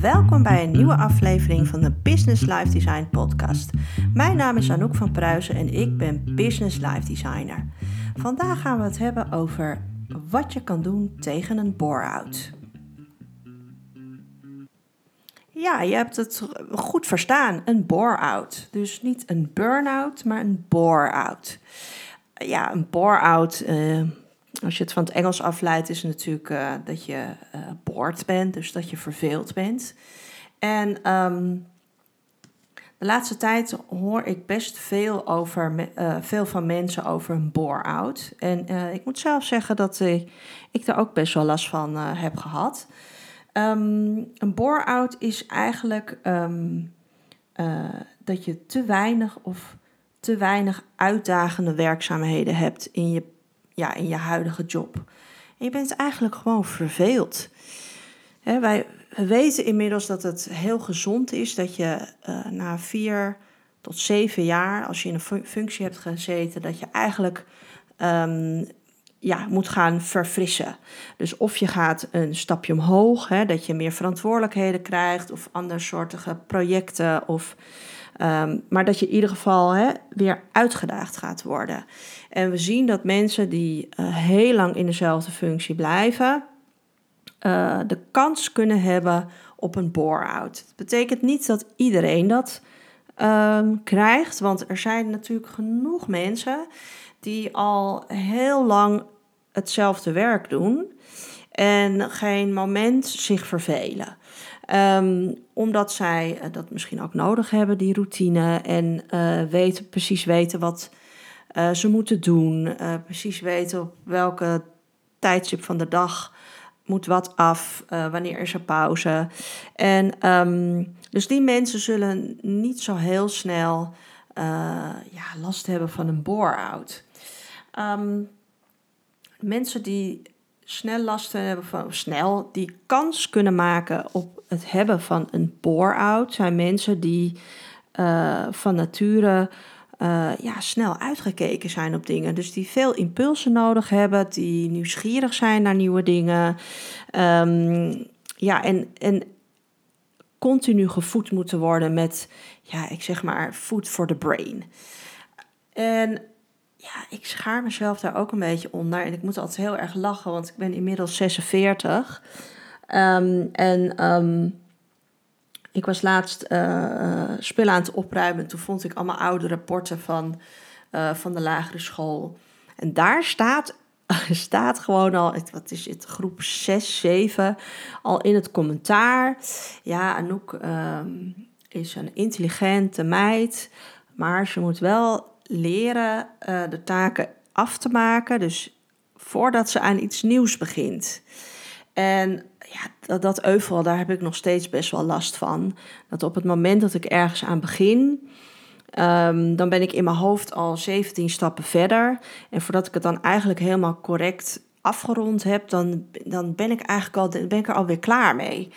Welkom bij een nieuwe aflevering van de Business Life Design Podcast. Mijn naam is Anouk van Pruisen en ik ben Business Life Designer. Vandaag gaan we het hebben over wat je kan doen tegen een bore-out. Ja, je hebt het goed verstaan, een bore-out. Dus niet een burn-out, maar een bore-out. Ja, een bore-out, uh, als je het van het Engels afleidt, is natuurlijk uh, dat je uh, bored bent, dus dat je verveeld bent. En um, de laatste tijd hoor ik best veel, over, uh, veel van mensen over een bore-out. En ik moet zelf zeggen dat ik daar ook best wel last van heb gehad. Um, een bore-out is eigenlijk um, dat je te weinig of te weinig uitdagende werkzaamheden hebt in je ja, in je huidige job. En je bent eigenlijk gewoon verveeld. wij weten inmiddels dat het heel gezond is dat je uh, na vier tot zeven jaar, als je in een functie hebt gezeten, dat je eigenlijk um, ja, moet gaan verfrissen. Dus of je gaat een stapje omhoog, dat je meer verantwoordelijkheden krijgt, of andersoortige projecten, of Um, maar dat je in ieder geval weer uitgedaagd gaat worden. En we zien dat mensen die uh, heel lang in dezelfde functie blijven, uh, de kans kunnen hebben op een bore-out. Dat betekent niet dat iedereen dat um, krijgt, want er zijn natuurlijk genoeg mensen die al heel lang hetzelfde werk doen en geen moment zich vervelen. Um, omdat zij uh, dat misschien ook nodig hebben, die routine. En uh, weten, precies weten wat uh, ze moeten doen. precies weten op welke tijdstip van de dag moet wat af. wanneer is er pauze. En um, dus die mensen zullen niet zo heel snel ja, last hebben van een bore-out. Um, mensen die snel last hebben van, snel, die kans kunnen maken op het hebben van een bore-out, zijn mensen die uh, van nature uh, ja, snel uitgekeken zijn op dingen. Dus die veel impulsen nodig hebben, die nieuwsgierig zijn naar nieuwe dingen. Um, ja, en, en continu gevoed moeten worden met, ja, ik zeg maar, food for the brain. En ja, ik schaar mezelf daar ook een beetje onder. En ik moet altijd heel erg lachen, want ik ben inmiddels 46. Um, en um, ik was laatst uh, spullen aan het opruimen. Toen vond ik allemaal oude rapporten van, uh, van de lagere school. En daar staat, staat gewoon al, wat is het, groep 6, 7, al in het commentaar. Ja, Anouk um, is een intelligente meid, maar ze moet wel leren uh, de taken af te maken. Dus voordat ze aan iets nieuws begint. En ja, dat, dat euvel, daar heb ik nog steeds best wel last van. Dat op het moment dat ik ergens aan begin, um, dan ben ik in mijn hoofd al 17 stappen verder. En voordat ik het dan eigenlijk helemaal correct afgerond heb, dan, dan ben ik eigenlijk al, ben ik er alweer klaar mee.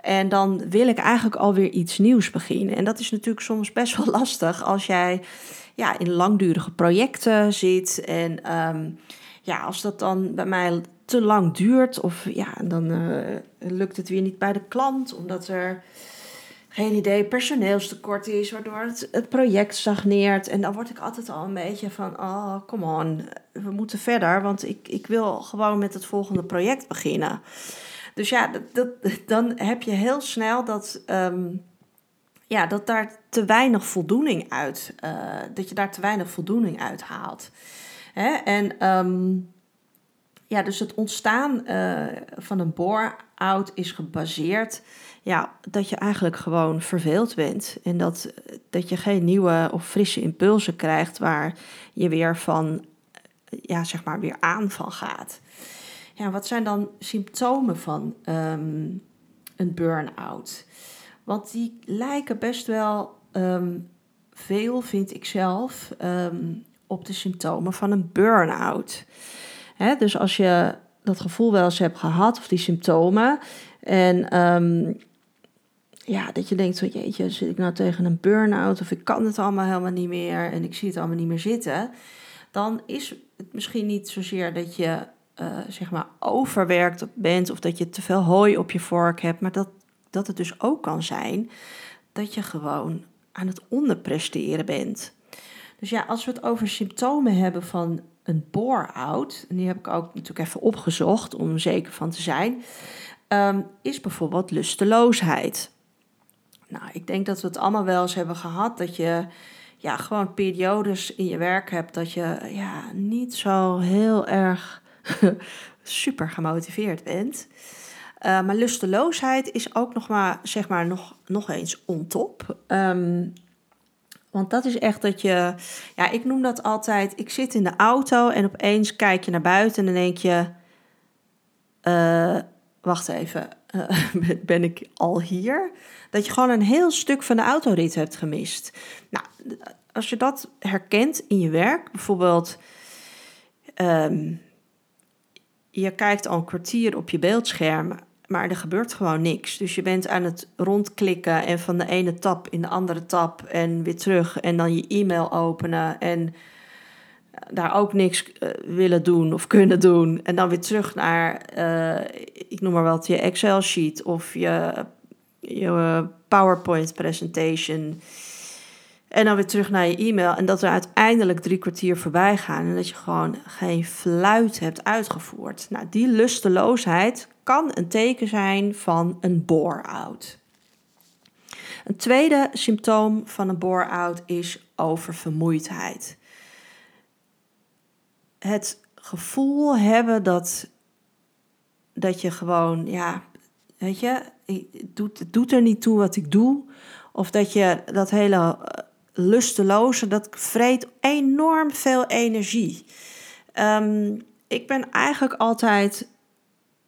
En dan wil ik eigenlijk alweer iets nieuws beginnen. En dat is natuurlijk soms best wel lastig als jij ja, in langdurige projecten zit. En um, ja, als dat dan bij mij te lang duurt, of ja, dan uh, lukt het weer niet bij de klant, omdat er geen idee personeelstekort is, waardoor het, het project stagneert. En dan word ik altijd al een beetje van, oh, come on, we moeten verder, want ik, ik wil gewoon met het volgende project beginnen. Dus ja, dat, dat, dan heb je heel snel dat, um, ja, dat daar te weinig voldoening uit, uh, dat je daar te weinig voldoening uit haalt. Hè? En um, ja, dus het ontstaan uh, van een bore-out is gebaseerd ja, dat je eigenlijk gewoon verveeld bent. En dat, dat je geen nieuwe of frisse impulsen krijgt waar je weer van, ja, zeg maar, weer aan van gaat. Ja, wat zijn dan symptomen van um, een burn-out? Want die lijken best wel um, veel, vind ik zelf, um, op de symptomen van een burn-out. Dus als je dat gevoel wel eens hebt gehad, of die symptomen, en um, ja, dat je denkt, zo, jeetje, zit ik nou tegen een burn-out, of ik kan het allemaal helemaal niet meer, en ik zie het allemaal niet meer zitten, dan is het misschien niet zozeer dat je uh, zeg maar overwerkt bent, of dat je te veel hooi op je vork hebt, maar dat dat het dus ook kan zijn dat je gewoon aan het onderpresteren bent. Dus ja, als we het over symptomen hebben van een bore-out, en die heb ik ook natuurlijk even opgezocht om er zeker van te zijn, ehm, is bijvoorbeeld lusteloosheid. Nou, ik denk dat we het allemaal wel eens hebben gehad dat je ja, gewoon periodes in je werk hebt dat je ja, niet zo heel erg super gemotiveerd bent. Uh, maar lusteloosheid is ook nog maar, zeg maar, nog, nog eens on top. Um, want dat is echt dat je, ja, ik noem dat altijd, ik zit in de auto en opeens kijk je naar buiten en dan denk je, uh, wacht even, uh, ben ik al hier? Dat je gewoon een heel stuk van de autorit hebt gemist. Nou, als je dat herkent in je werk, bijvoorbeeld, um, je kijkt al een kwartier op je beeldscherm maar er gebeurt gewoon niks. Dus je bent aan het rondklikken en van de ene tab in de andere tab en weer terug en dan je e-mail openen en daar ook niks uh, willen doen of kunnen doen. En dan weer terug naar, uh, ik noem maar wat, je Excel-sheet of je, je PowerPoint presentation. En dan weer terug naar je e-mail. En dat er uiteindelijk drie kwartier voorbij gaan. En dat je gewoon geen fluit hebt uitgevoerd. Nou, die lusteloosheid kan een teken zijn van een bore-out. Een tweede symptoom van een bore-out is oververmoeidheid. Het gevoel hebben dat, dat je gewoon, ja, weet je, het doet, er niet toe wat ik doe. Of dat je dat hele eh, lusteloze, dat vreet enorm veel energie. Um, ik ben eigenlijk altijd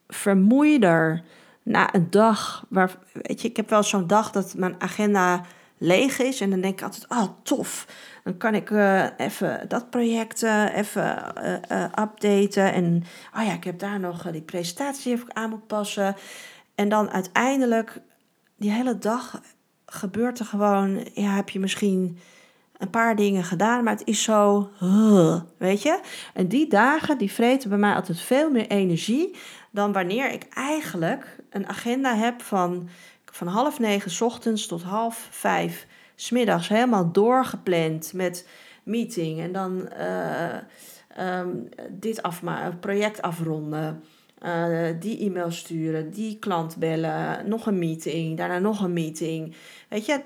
vermoeider na een dag. Waar, weet je, ik heb wel zo'n dag dat mijn agenda leeg is. En dan denk ik altijd, oh tof. Dan kan ik uh, even dat project uh, even uh, updaten. En oh ja, ik heb daar nog die presentatie even aan moet passen. En dan uiteindelijk, die hele dag gebeurt er gewoon, ja, heb je misschien een paar dingen gedaan, maar het is zo, weet je? En die dagen, die vreten bij mij altijd veel meer energie dan wanneer ik eigenlijk een agenda heb van, van half negen ochtends tot half vijf smiddags helemaal doorgepland met meeting en dan uh, um, dit afmaken, project afronden. Uh, die e-mail sturen, die klant bellen, nog een meeting, daarna nog een meeting. Weet je,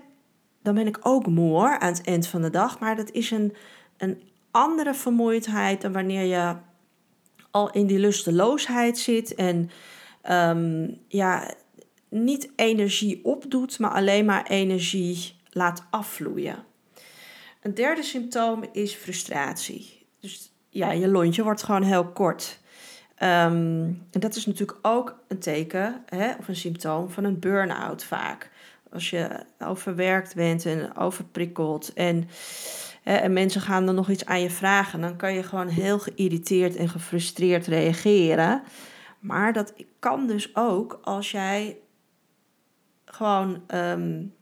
dan ben ik ook moe aan het eind van de dag. Maar dat is een, een andere vermoeidheid dan wanneer je al in die lusteloosheid zit en ehm, ja, niet energie opdoet, maar alleen maar energie laat afvloeien. Een derde symptoom is frustratie. Dus ja, je lontje wordt gewoon heel kort. Um, en dat is natuurlijk ook een teken hè, of een symptoom van een burn-out vaak. Als je overwerkt bent en overprikkeld en en mensen gaan dan nog iets aan je vragen, dan kan je gewoon heel geïrriteerd en gefrustreerd reageren. Maar dat kan dus ook als jij gewoon, um,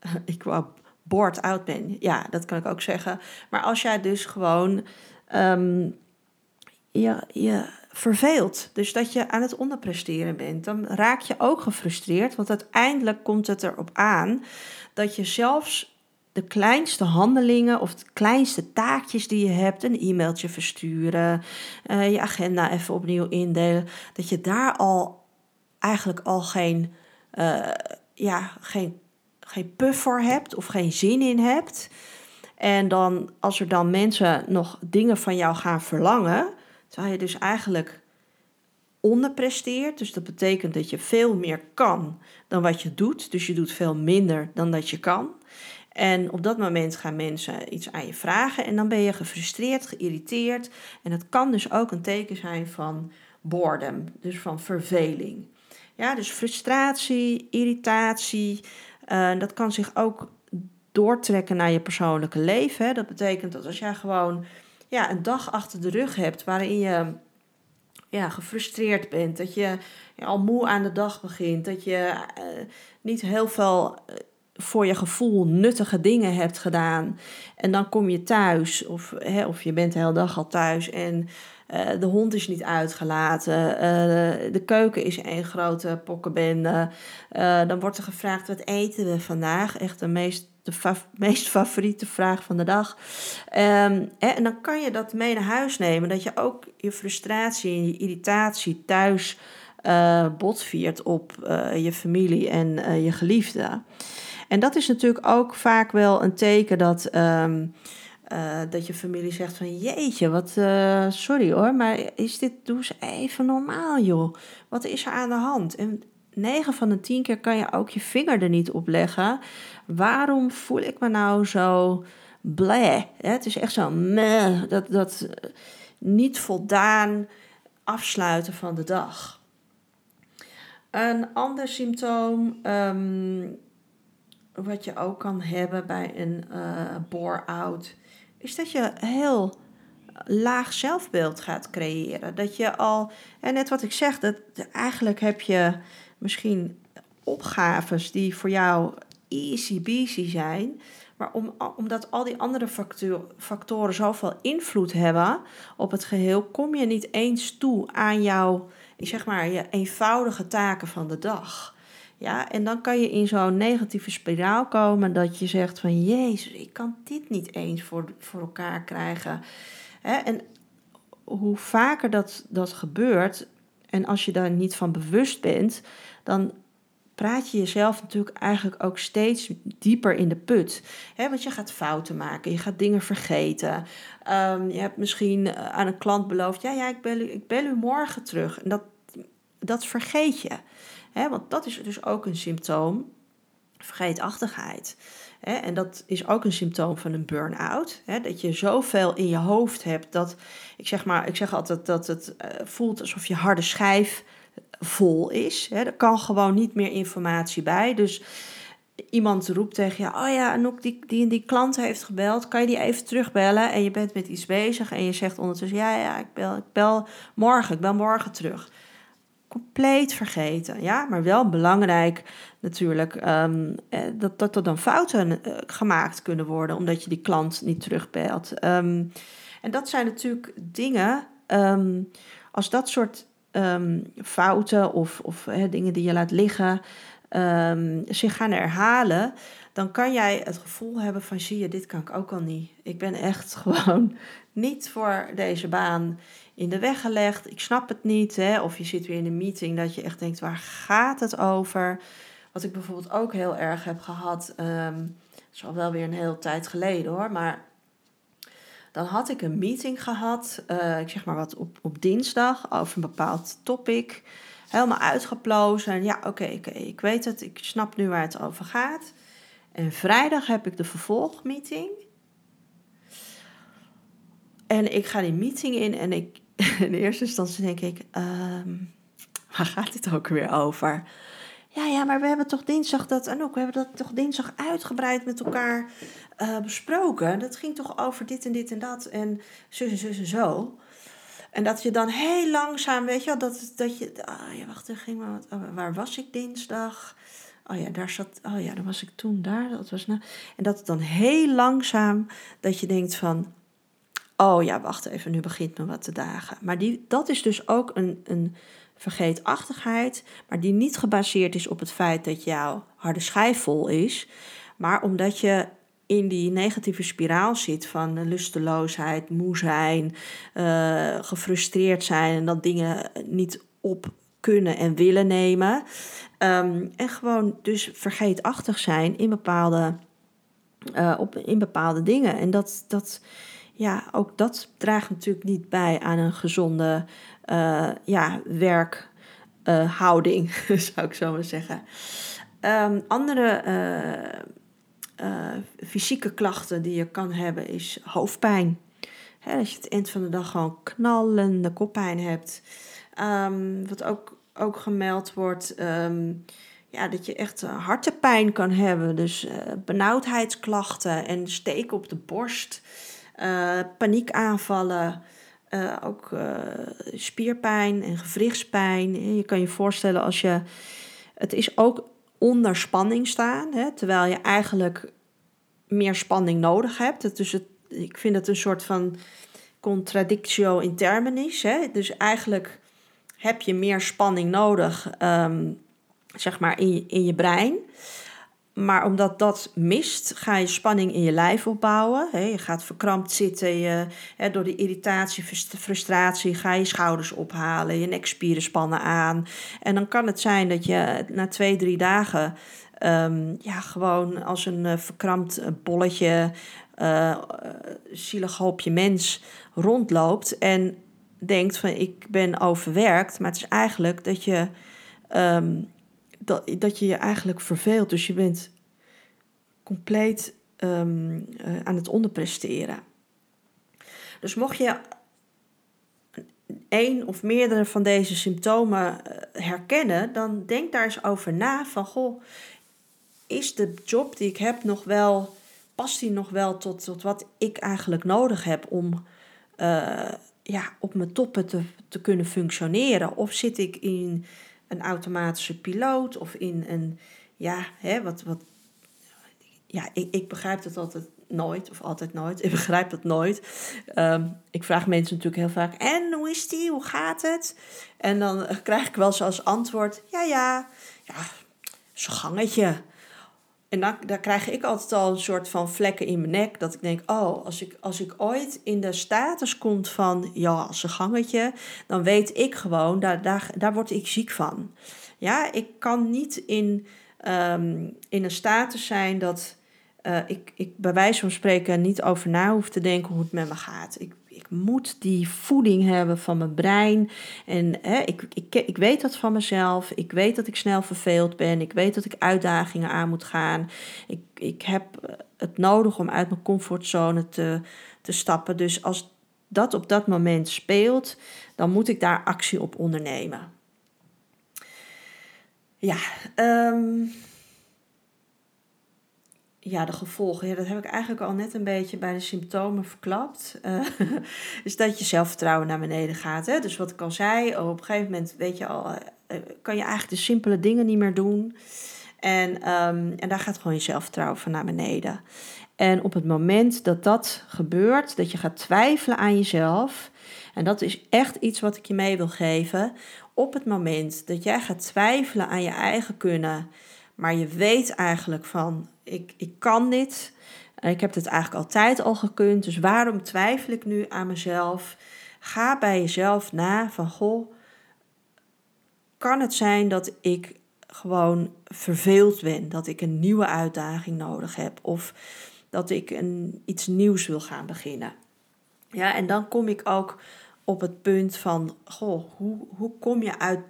ik wou bored out ben. Ja, dat kan ik ook zeggen. Maar als jij dus gewoon um, je, je verveelt, dus dat je aan het onderpresteren bent, dan raak je ook gefrustreerd. Want uiteindelijk komt het erop aan dat je zelfs de kleinste handelingen of de kleinste taakjes die je hebt, een e-mailtje versturen, uh, je agenda even opnieuw indelen, dat je daar al eigenlijk al geen, uh, ja, geen, geen puff voor hebt of geen zin in hebt. En dan als er dan mensen nog dingen van jou gaan verlangen, terwijl je dus eigenlijk onderpresteert. Dus dat betekent dat je veel meer kan dan wat je doet. Dus je doet veel minder dan dat je kan. En op dat moment gaan mensen iets aan je vragen en dan ben je gefrustreerd, geïrriteerd. En dat kan dus ook een teken zijn van boredom, dus van verveling. Ja, dus frustratie, irritatie, uh, dat kan zich ook doortrekken naar je persoonlijke leven. Hè. Dat betekent dat als jij gewoon ja, een dag achter de rug hebt waarin je ja, gefrustreerd bent, dat je al moe aan de dag begint, dat je uh, niet heel veel uh, voor je gevoel nuttige dingen hebt gedaan. En dan kom je thuis, of, hè, of je bent de hele dag al thuis. En de hond is niet uitgelaten. de keuken is één grote pokkenbende. dan wordt er gevraagd, wat eten we vandaag? Echt de meest de meest favoriete vraag van de dag. Um, en dan kan je dat mee naar huis nemen. Dat je ook je frustratie en je irritatie thuis botviert op je familie en je geliefde. En dat is natuurlijk ook vaak wel een teken dat, um, dat je familie zegt van jeetje, wat sorry hoor, maar is dit, doe eens even normaal joh. Wat is er aan de hand? En 9 van de 10 keer kan je ook je vinger er niet op leggen. Waarom voel ik me nou zo bleh? Het is echt zo meh, dat, dat niet voldaan afsluiten van de dag. Een ander symptoom ehm, wat je ook kan hebben bij een uh, bore-out, is dat je heel laag zelfbeeld gaat creëren. Dat je al, en net wat ik zeg, dat eigenlijk heb je misschien opgaves die voor jou easy peasy zijn. Maar om, omdat al die andere factoren zoveel invloed hebben op het geheel, kom je niet eens toe aan jouw, zeg maar, je eenvoudige taken van de dag. Ja, en dan kan je in zo'n negatieve spiraal komen dat je zegt van Jezus, ik kan dit niet eens voor, voor elkaar krijgen. Hè? En hoe vaker dat, dat gebeurt, en als je daar niet van bewust bent, dan praat je jezelf natuurlijk eigenlijk ook steeds dieper in de put. He, want je gaat fouten maken, je gaat dingen vergeten. Um, je hebt misschien eh, aan een klant beloofd: ja, ja, ik bel u, ik bel u morgen terug. En dat, dat vergeet je. Want dat is dus ook een symptoom, vergeetachtigheid. He, en dat is ook een symptoom van een burn-out. dat je zoveel in je hoofd hebt dat, ik zeg maar, ik zeg altijd dat het uh, voelt alsof je harde schijf vol is. Hè. Er kan gewoon niet meer informatie bij. Dus iemand roept tegen je: Oh ja, Anouk, die, die die klant heeft gebeld. Kan je die even terugbellen? En je bent met iets bezig en je zegt ondertussen: Ja, ja, ik bel, ik bel morgen, ik bel morgen terug. Compleet vergeten, ja, maar wel belangrijk natuurlijk um, dat, dat er dan fouten uh, gemaakt kunnen worden omdat je die klant niet terugbelt. Um, en dat zijn natuurlijk dingen, um, als dat soort fouten of, of dingen die je laat liggen zich gaan herhalen, dan kan jij het gevoel hebben van zie je, dit kan ik ook al niet. Ik ben echt gewoon niet voor deze baan in de weg gelegd. Ik snap het niet. Hè? Of je zit weer in een meeting dat je echt denkt, waar gaat het over? Wat ik bijvoorbeeld ook heel erg heb gehad, um, is al wel weer een hele tijd geleden hoor, maar dan had ik een meeting gehad, uh, ik zeg maar wat, op, op dinsdag over een bepaald topic. Helemaal uitgeplozen. Ja, oké, oké, ik weet het, ik snap nu waar het over gaat. En vrijdag heb ik de vervolgmeeting. En ik ga die meeting in en ik, in eerste instantie denk ik, um, waar gaat dit ook weer over? Ja, ja, maar we hebben toch dinsdag dat, en ook, we hebben dat toch dinsdag uitgebreid met elkaar uh, besproken. Dat ging toch over dit en dit en dat en zus en zus en zo. En dat je dan heel langzaam, weet je wel, dat, dat je, oh ja, wacht, er ging maar oh, waar was ik dinsdag? Oh ja, daar zat, oh ja, dan was ik toen daar, dat was nou. En dat het dan heel langzaam, dat je denkt van, oh ja, wacht even, nu begint me wat te dagen. Maar die, dat is dus ook een, een vergeetachtigheid, maar die niet gebaseerd is op het feit dat jouw harde schijf vol is, maar omdat je in die negatieve spiraal zit van lusteloosheid, moe zijn, uh, gefrustreerd zijn en dat dingen niet op kunnen en willen nemen. Um, en gewoon dus vergeetachtig zijn in bepaalde, uh, op, in bepaalde dingen. En dat, dat, ja, ook dat draagt natuurlijk niet bij aan een gezonde uh, ja, werkhouding, zou ik zo maar zeggen. Um, andere fysieke klachten die je kan hebben is hoofdpijn. Als je het eind van de dag gewoon knallende koppijn hebt. Um, wat ook, ook gemeld wordt, um, ja, dat je echt hartepijn kan hebben. Dus uh, benauwdheidsklachten en steken op de borst, uh, paniekaanvallen. Ook spierpijn en gewrichtspijn. Je kan je voorstellen als je. Het is ook onder spanning staan, hè, terwijl je eigenlijk meer spanning nodig hebt. Dus het, ik vind het een soort van contradictio in terminis. Hè? Dus eigenlijk heb je meer spanning nodig, ehm, zeg maar, in je, in je brein. Maar omdat dat mist, ga je spanning in je lijf opbouwen. je gaat verkrampt zitten. Door de irritatie, frustratie ga je schouders ophalen. Je nekspieren spannen aan. En dan kan het zijn dat je na twee, drie dagen... Um, ja, gewoon als een uh, verkrampt eh, bolletje, uh, zielig hoopje mens rondloopt en denkt van ik ben overwerkt. Maar het is eigenlijk dat je um, dat, dat je je eigenlijk verveelt. Dus je bent compleet um, uh, aan het onderpresteren. Dus mocht je één of meerdere van deze symptomen eh, herkennen, dan denk daar eens over na van goh, is de job die ik heb nog wel, past die nog wel tot, tot wat ik eigenlijk nodig heb om uh, ja, op mijn toppen te, te kunnen functioneren? Of zit ik in een automatische piloot of in een, ja, hè, wat, wat, ja, ik, ik begrijp het altijd nooit, of altijd nooit. Ik begrijp het nooit. Ehm, ik vraag mensen natuurlijk heel vaak: En hoe is die? Hoe gaat het? En dan krijg ik wel zoals antwoord: Ja, ja, ja, zo'n gangetje. En dan, daar krijg ik altijd al een soort van vlekken in mijn nek. Dat ik denk, oh, als ik, als ik ooit in de status kom van, ja, als een gangetje, dan weet ik gewoon, daar, daar, daar word ik ziek van. Ja, ik kan niet in, ehm, in een status zijn dat uh, ik, ik bij wijze van spreken niet over na hoef te denken hoe het met me gaat. Ik, ik moet die voeding hebben van mijn brein. En hè, ik, ik, ik weet dat van mezelf. Ik weet dat ik snel verveeld ben. Ik weet dat ik uitdagingen aan moet gaan. Ik, ik heb het nodig om uit mijn comfortzone te, te stappen. Dus als dat op dat moment speelt, dan moet ik daar actie op ondernemen. Ja, um, ja, de gevolgen, ja, dat heb ik eigenlijk al net een beetje bij de symptomen verklapt. Uh, is dat je zelfvertrouwen naar beneden gaat. Hè? Dus wat ik al zei, op een gegeven moment weet je al, uh, kan je eigenlijk de simpele dingen niet meer doen. En, um, en daar gaat gewoon je zelfvertrouwen van naar beneden. En op het moment dat dat gebeurt, dat je gaat twijfelen aan jezelf, en dat is echt iets wat ik je mee wil geven. Op het moment dat jij gaat twijfelen aan je eigen kunnen, maar je weet eigenlijk van ik, ik kan dit. Ik heb het eigenlijk altijd al gekund. Dus waarom twijfel ik nu aan mezelf? Ga bij jezelf na van goh, kan het zijn dat ik gewoon verveeld ben, dat ik een nieuwe uitdaging nodig heb of dat ik een, iets nieuws wil gaan beginnen. Ja, en dan kom ik ook op het punt van, goh, hoe, hoe kom je uit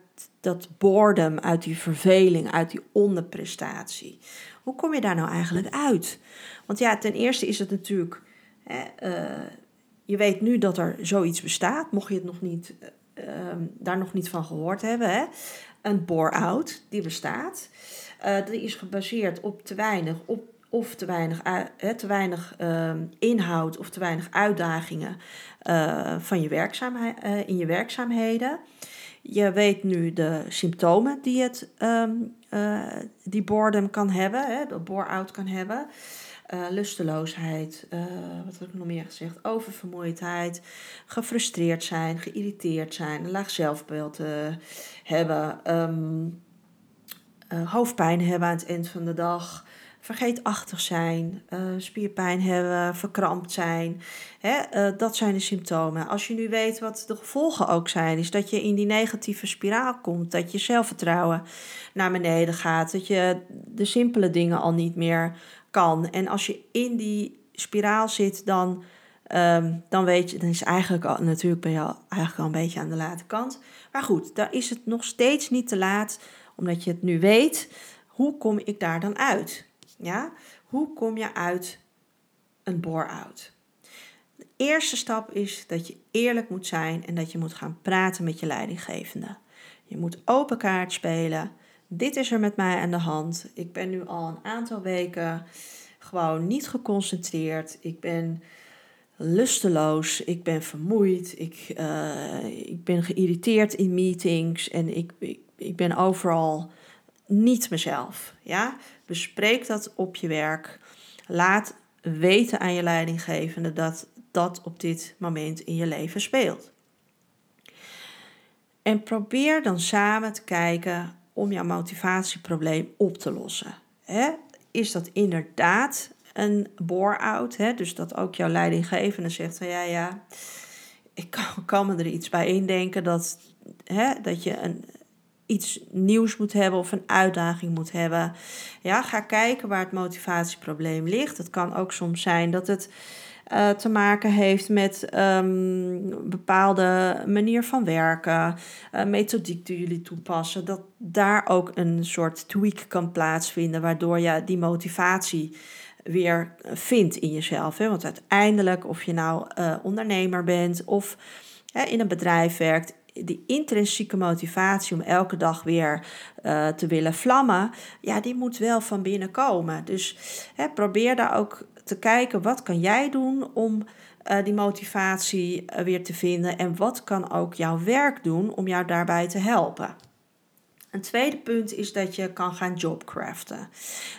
dat boredom, uit die verveling, uit die onderprestatie? Hoe kom je daar nou eigenlijk uit? Want ja, ten eerste is het natuurlijk. Hè, uh, je weet nu dat er zoiets bestaat, mocht je het nog niet, uh, daar nog niet van gehoord hebben. Hè? Een bore-out, die bestaat. Uh, die is gebaseerd op te weinig, op, of te weinig, te weinig ehm, inhoud of te weinig uitdagingen van je werkzaamheid, in je werkzaamheden. Je weet nu de symptomen die, het, um, die boredom kan hebben, hè, bore-out kan hebben. Uh, lusteloosheid, uh, wat heb ik nog meer gezegd? Oververmoeidheid, gefrustreerd zijn, geïrriteerd zijn, een laag zelfbeeld hebben, um, hoofdpijn hebben aan het eind van de dag, vergeetachtig zijn, uh, spierpijn hebben, verkrampt zijn. Hè, uh, dat zijn de symptomen. Als je nu weet wat de gevolgen ook zijn, is dat je in die negatieve spiraal komt, dat je zelfvertrouwen naar beneden gaat, dat je de simpele dingen al niet meer kan. En als je in die spiraal zit, dan, um, dan weet je, dan is eigenlijk al, natuurlijk ben je al, eigenlijk al een beetje aan de late kant. Maar goed, daar is het nog steeds niet te laat, omdat je het nu weet. Hoe kom ik daar dan uit? Ja? Hoe kom je uit een bore-out? De eerste stap is dat je eerlijk moet zijn en dat je moet gaan praten met je leidinggevende. Je moet open kaart spelen. Dit is er met mij aan de hand. Ik ben nu al een aantal weken gewoon niet geconcentreerd. Ik ben lusteloos. Ik ben vermoeid. Ik, uh, ik ben geïrriteerd in meetings. En ik, ik, ik ben overal niet mezelf. Ja? Bespreek dat op je werk. Laat weten aan je leidinggevende dat dat op dit moment in je leven speelt. En probeer dan samen te kijken om jouw motivatieprobleem op te lossen. Is dat inderdaad een bore-out? Dus dat ook jouw leidinggevende zegt van ja, ja, ik kan, me er iets bij indenken dat, dat je een, iets nieuws moet hebben of een uitdaging moet hebben. Ja, ga kijken waar het motivatieprobleem ligt. Het kan ook soms zijn dat het uh, te maken heeft met um, bepaalde manier van werken, methodiek die jullie toepassen, dat daar ook een soort tweak kan plaatsvinden, waardoor je die motivatie weer vindt in jezelf. Hè? Want uiteindelijk, of je nou uh, ondernemer bent of in een bedrijf werkt, die intrinsieke motivatie om elke dag weer uh, te willen vlammen, ja, die moet wel van binnen komen. Dus hè, probeer daar ook te kijken wat kan jij doen om uh, die motivatie uh, weer te vinden en wat kan ook jouw werk doen om jou daarbij te helpen. Een tweede punt is dat je kan gaan jobcraften.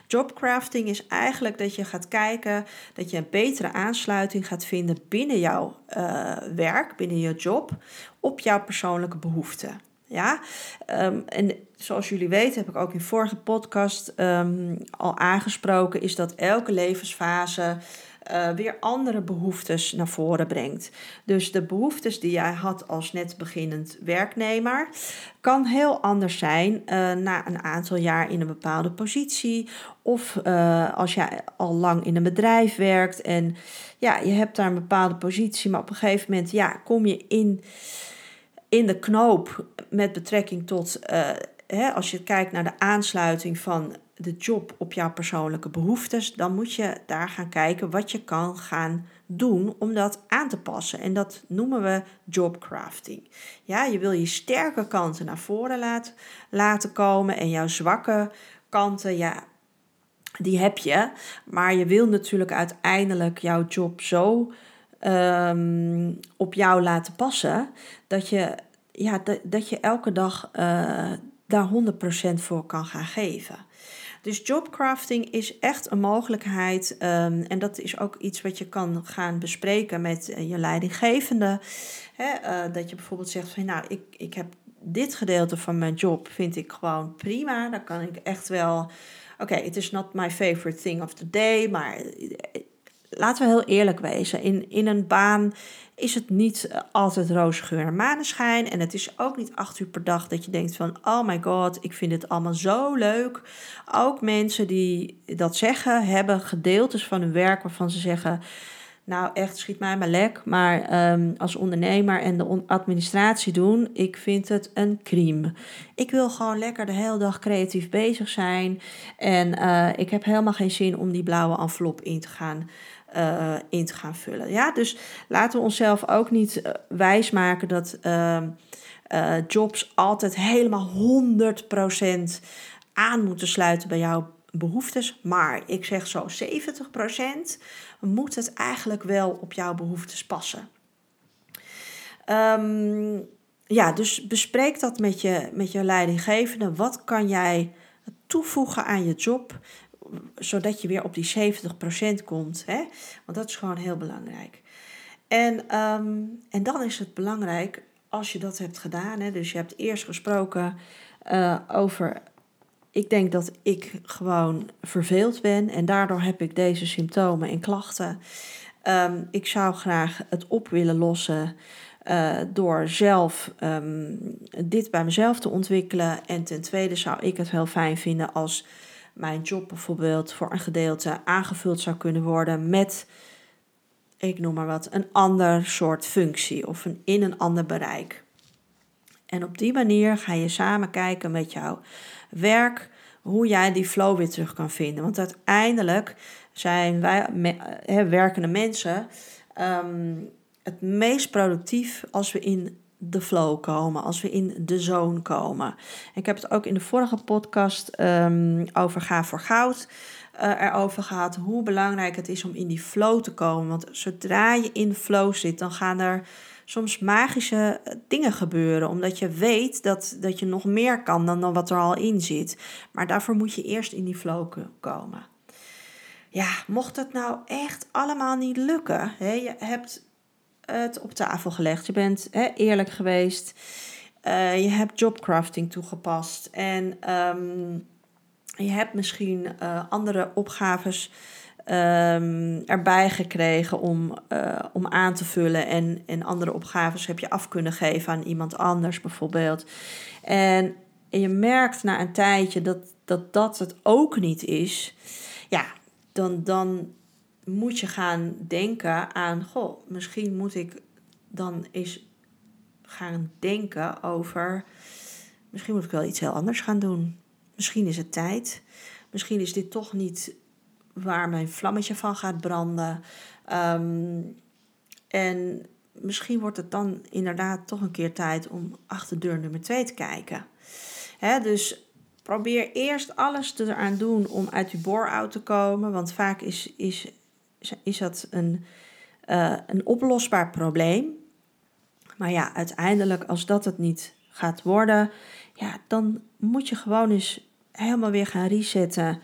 Jobcrafting is eigenlijk dat je gaat kijken dat je een betere aansluiting gaat vinden binnen jouw uh, werk, binnen je job, op jouw persoonlijke behoeften. Ja, um, en zoals jullie weten, heb ik ook in vorige podcast um, al aangesproken, is dat elke levensfase uh, weer andere behoeftes naar voren brengt. Dus de behoeftes die jij had als net beginnend werknemer, kan heel anders zijn uh, na een aantal jaar in een bepaalde positie. Of uh, als jij al lang in een bedrijf werkt en ja, je hebt daar een bepaalde positie, maar op een gegeven moment ja, kom je in, in de knoop met betrekking tot. Als je kijkt naar de aansluiting van de job op jouw persoonlijke behoeftes, dan moet je daar gaan kijken wat je kan gaan doen om dat aan te passen. En dat noemen we jobcrafting. Ja, je wil je sterke kanten naar voren laten, laten komen en jouw zwakke kanten, ja, die heb je. Maar je wil natuurlijk uiteindelijk jouw job zo um, op jou laten passen dat je, ja, dat, dat je elke dag uh, daar 100% voor kan gaan geven. Dus jobcrafting is echt een mogelijkheid. Um, en dat is ook iets wat je kan gaan bespreken met uh, je leidinggevende. Uh, dat je bijvoorbeeld zegt van nou, ik, ik heb dit gedeelte van mijn job vind ik gewoon prima. Dan kan ik echt wel. Oké, okay, it is not my favorite thing of the day, maar laten we heel eerlijk wezen. In, in een baan is het niet eh, altijd roze geur en maneschijn. En het is ook niet acht uur per dag dat je denkt van... oh my god, ik vind het allemaal zo leuk. Ook mensen die dat zeggen, hebben gedeeltes van hun werk waarvan ze zeggen... Nou, echt, schiet mij maar lek. Maar um, als ondernemer en de administratie doen, ik vind het een crime. Ik wil gewoon lekker de hele dag creatief bezig zijn. En uh, ik heb helemaal geen zin om die blauwe envelop in te gaan uh, in te gaan vullen. Ja, dus laten we onszelf ook niet uh, wijsmaken dat uh, jobs altijd helemaal 100% aan moeten sluiten bij jouw behoeftes. Maar ik zeg zo 70% moet het eigenlijk wel op jouw behoeftes passen. Um, ja, dus bespreek dat met je, met je leidinggevende. Wat kan jij toevoegen aan je job? Zodat je weer op die 70% komt. Hè? Want dat is gewoon heel belangrijk. En, um, en dan is het belangrijk als je dat hebt gedaan. Hè, dus je hebt eerst gesproken uh, over. Ik denk dat ik gewoon verveeld ben en daardoor heb ik deze symptomen en klachten. Um, ik zou graag het op willen lossen. Uh, door zelf um, dit bij mezelf te ontwikkelen. En ten tweede zou ik het heel fijn vinden als mijn job bijvoorbeeld voor een gedeelte aangevuld zou kunnen worden met, ik noem maar wat, een ander soort functie of in een ander bereik. En op die manier ga je samen kijken met jouw werk hoe jij die flow weer terug kan vinden. Want uiteindelijk zijn wij werkende mensen um, het meest productief als we in de flow komen, als we in de zone komen. Ik heb het ook in de vorige podcast um, over Ga voor Goud uh, erover gehad, hoe belangrijk het is om in die flow te komen. Want zodra je in flow zit, dan gaan er soms magische eh, dingen gebeuren, omdat je weet dat, dat je nog meer kan dan, dan wat er al in zit. Maar daarvoor moet je eerst in die flow komen. ja, mocht het nou echt allemaal niet lukken, hè, je hebt het op tafel gelegd, je bent hè, eerlijk geweest, uh, je hebt jobcrafting toegepast en ehm, je hebt misschien uh, andere opgaves um, erbij gekregen om, uh, om aan te vullen. En, en andere opgaves heb je af kunnen geven aan iemand anders bijvoorbeeld. En je merkt na een tijdje dat dat, dat het ook niet is. Ja, dan, dan moet je gaan denken aan... Goh, misschien moet ik dan eens gaan denken over... Misschien moet ik wel iets heel anders gaan doen. Misschien is het tijd. Misschien is dit toch niet waar mijn vlammetje van gaat branden. Ehm, en misschien wordt het dan inderdaad toch een keer tijd om achter deur nummer 2 te kijken. Hè, dus probeer eerst alles eraan doen om uit je bore-out te komen. Want vaak is, is, is dat een, uh, een oplosbaar probleem. Maar ja, uiteindelijk, als dat het niet gaat worden, ja, dan moet je gewoon eens helemaal weer gaan resetten.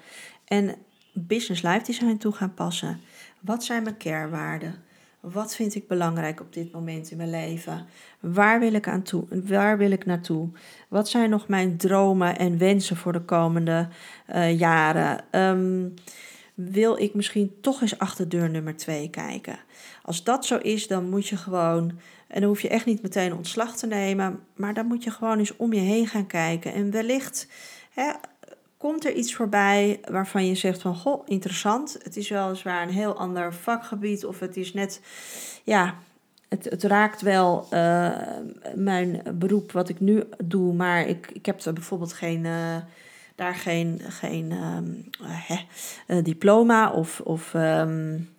En business life design toe gaan passen. Wat zijn mijn carewaarden? Wat vind ik belangrijk op dit moment in mijn leven? Waar wil ik aan toe? Waar wil ik naartoe? Wat zijn nog mijn dromen en wensen voor de komende uh, jaren? Um, wil ik misschien toch eens achter deur nummer 2 kijken? Als dat zo is, dan moet je gewoon, en dan hoef je echt niet meteen ontslag te nemen, maar dan moet je gewoon eens om je heen gaan kijken. En wellicht hè, komt er iets voorbij waarvan je zegt van goh, interessant. Het is weliswaar een heel ander vakgebied of het is net, ja, het, het raakt wel uh, mijn beroep wat ik nu doe, maar ik, ik heb er bijvoorbeeld geen, uh, daar geen, geen um, uh, diploma of, of um,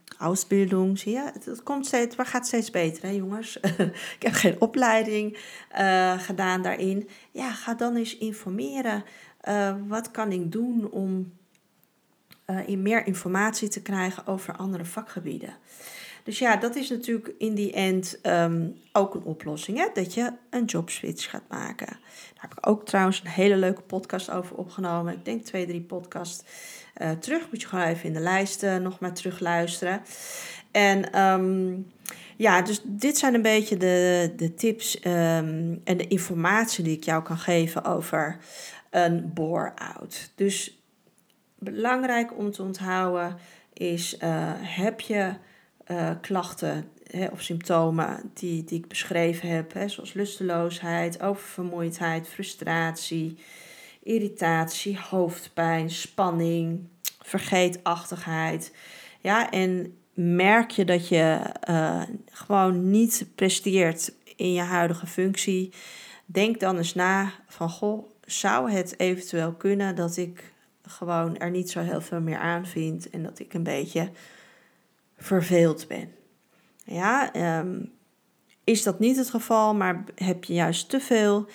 zie je? Het, komt steeds, waar gaat steeds beter, hè jongens? ik heb geen opleiding gedaan daarin. Ja, ga dan eens informeren. Wat kan ik doen om in meer informatie te krijgen over andere vakgebieden? Dus ja, dat is natuurlijk in die end um, ook een oplossing. Hè? Dat je een jobswitch gaat maken. Daar heb ik ook trouwens een hele leuke podcast over opgenomen. Ik denk twee, drie podcasts uh, terug. Moet je gewoon even in de lijsten nog maar terug luisteren. En um, ja, dus dit zijn een beetje de, de tips um, en de informatie die ik jou kan geven over een bore-out. Dus belangrijk om te onthouden is: uh, heb je uh, klachten hè, of symptomen die, die ik beschreven heb, hè, zoals lusteloosheid, oververmoeidheid, frustratie, irritatie, hoofdpijn, spanning, vergeetachtigheid. Ja, en merk je dat je uh, gewoon niet presteert in je huidige functie, denk dan eens na van goh, zou het eventueel kunnen dat ik gewoon er niet zo heel veel meer aan vind en dat ik een beetje verveeld ben. Ja, um, is dat niet het geval, maar heb je juist te veel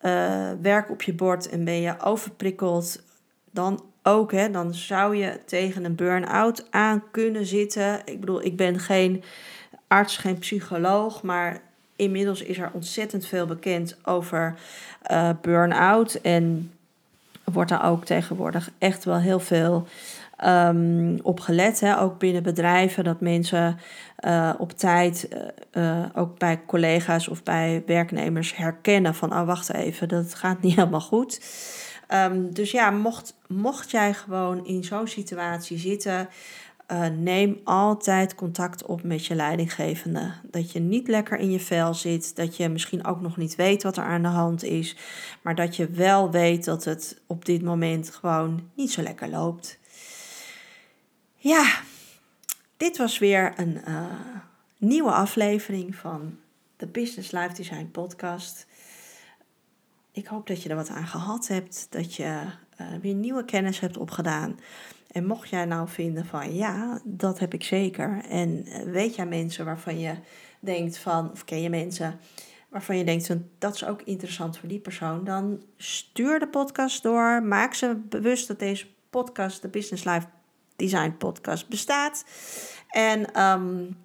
uh, werk op je bord en ben je overprikkeld, dan ook, hè, dan zou je tegen een burn-out aan kunnen zitten. Ik bedoel, ik ben geen arts, geen psycholoog, maar inmiddels is er ontzettend veel bekend over uh, burn-out. En wordt daar ook tegenwoordig echt wel heel veel um, op gelet. Hè? Ook binnen bedrijven, dat mensen uh, op tijd, uh, ook bij collega's of bij werknemers herkennen van, oh wacht even, dat gaat niet helemaal goed. Um, dus ja, mocht, mocht jij gewoon in zo'n situatie zitten, neem altijd contact op met je leidinggevende. Dat je niet lekker in je vel zit, dat je misschien ook nog niet weet wat er aan de hand is, maar dat je wel weet dat het op dit moment gewoon niet zo lekker loopt. Ja, dit was weer een uh, nieuwe aflevering van de Business Life Design Podcast. Ik hoop dat je er wat aan gehad hebt, dat je uh, weer nieuwe kennis hebt opgedaan. En mocht jij nou vinden van ja, dat heb ik zeker. En eh, weet jij mensen waarvan je denkt van, of ken je mensen waarvan je denkt van dat is ook interessant voor die persoon, dan stuur de podcast door. Maak ze bewust dat deze podcast, de Business Life Design Podcast, bestaat. En, um,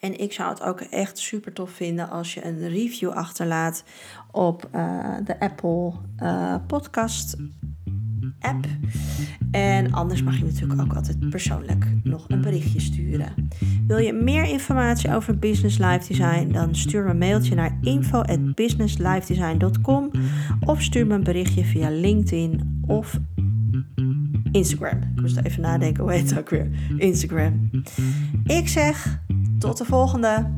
en ik zou het ook echt super tof vinden als je een review achterlaat op uh, de Apple uh, Podcast app. En anders mag je natuurlijk ook altijd persoonlijk nog een berichtje sturen. Wil je meer informatie over Business Life Design? Dan stuur me een mailtje naar info@businesslifedesign.com of stuur me een berichtje via LinkedIn of Instagram. Ik moest even nadenken, hoe heet het ook weer? Instagram. Ik zeg tot de volgende.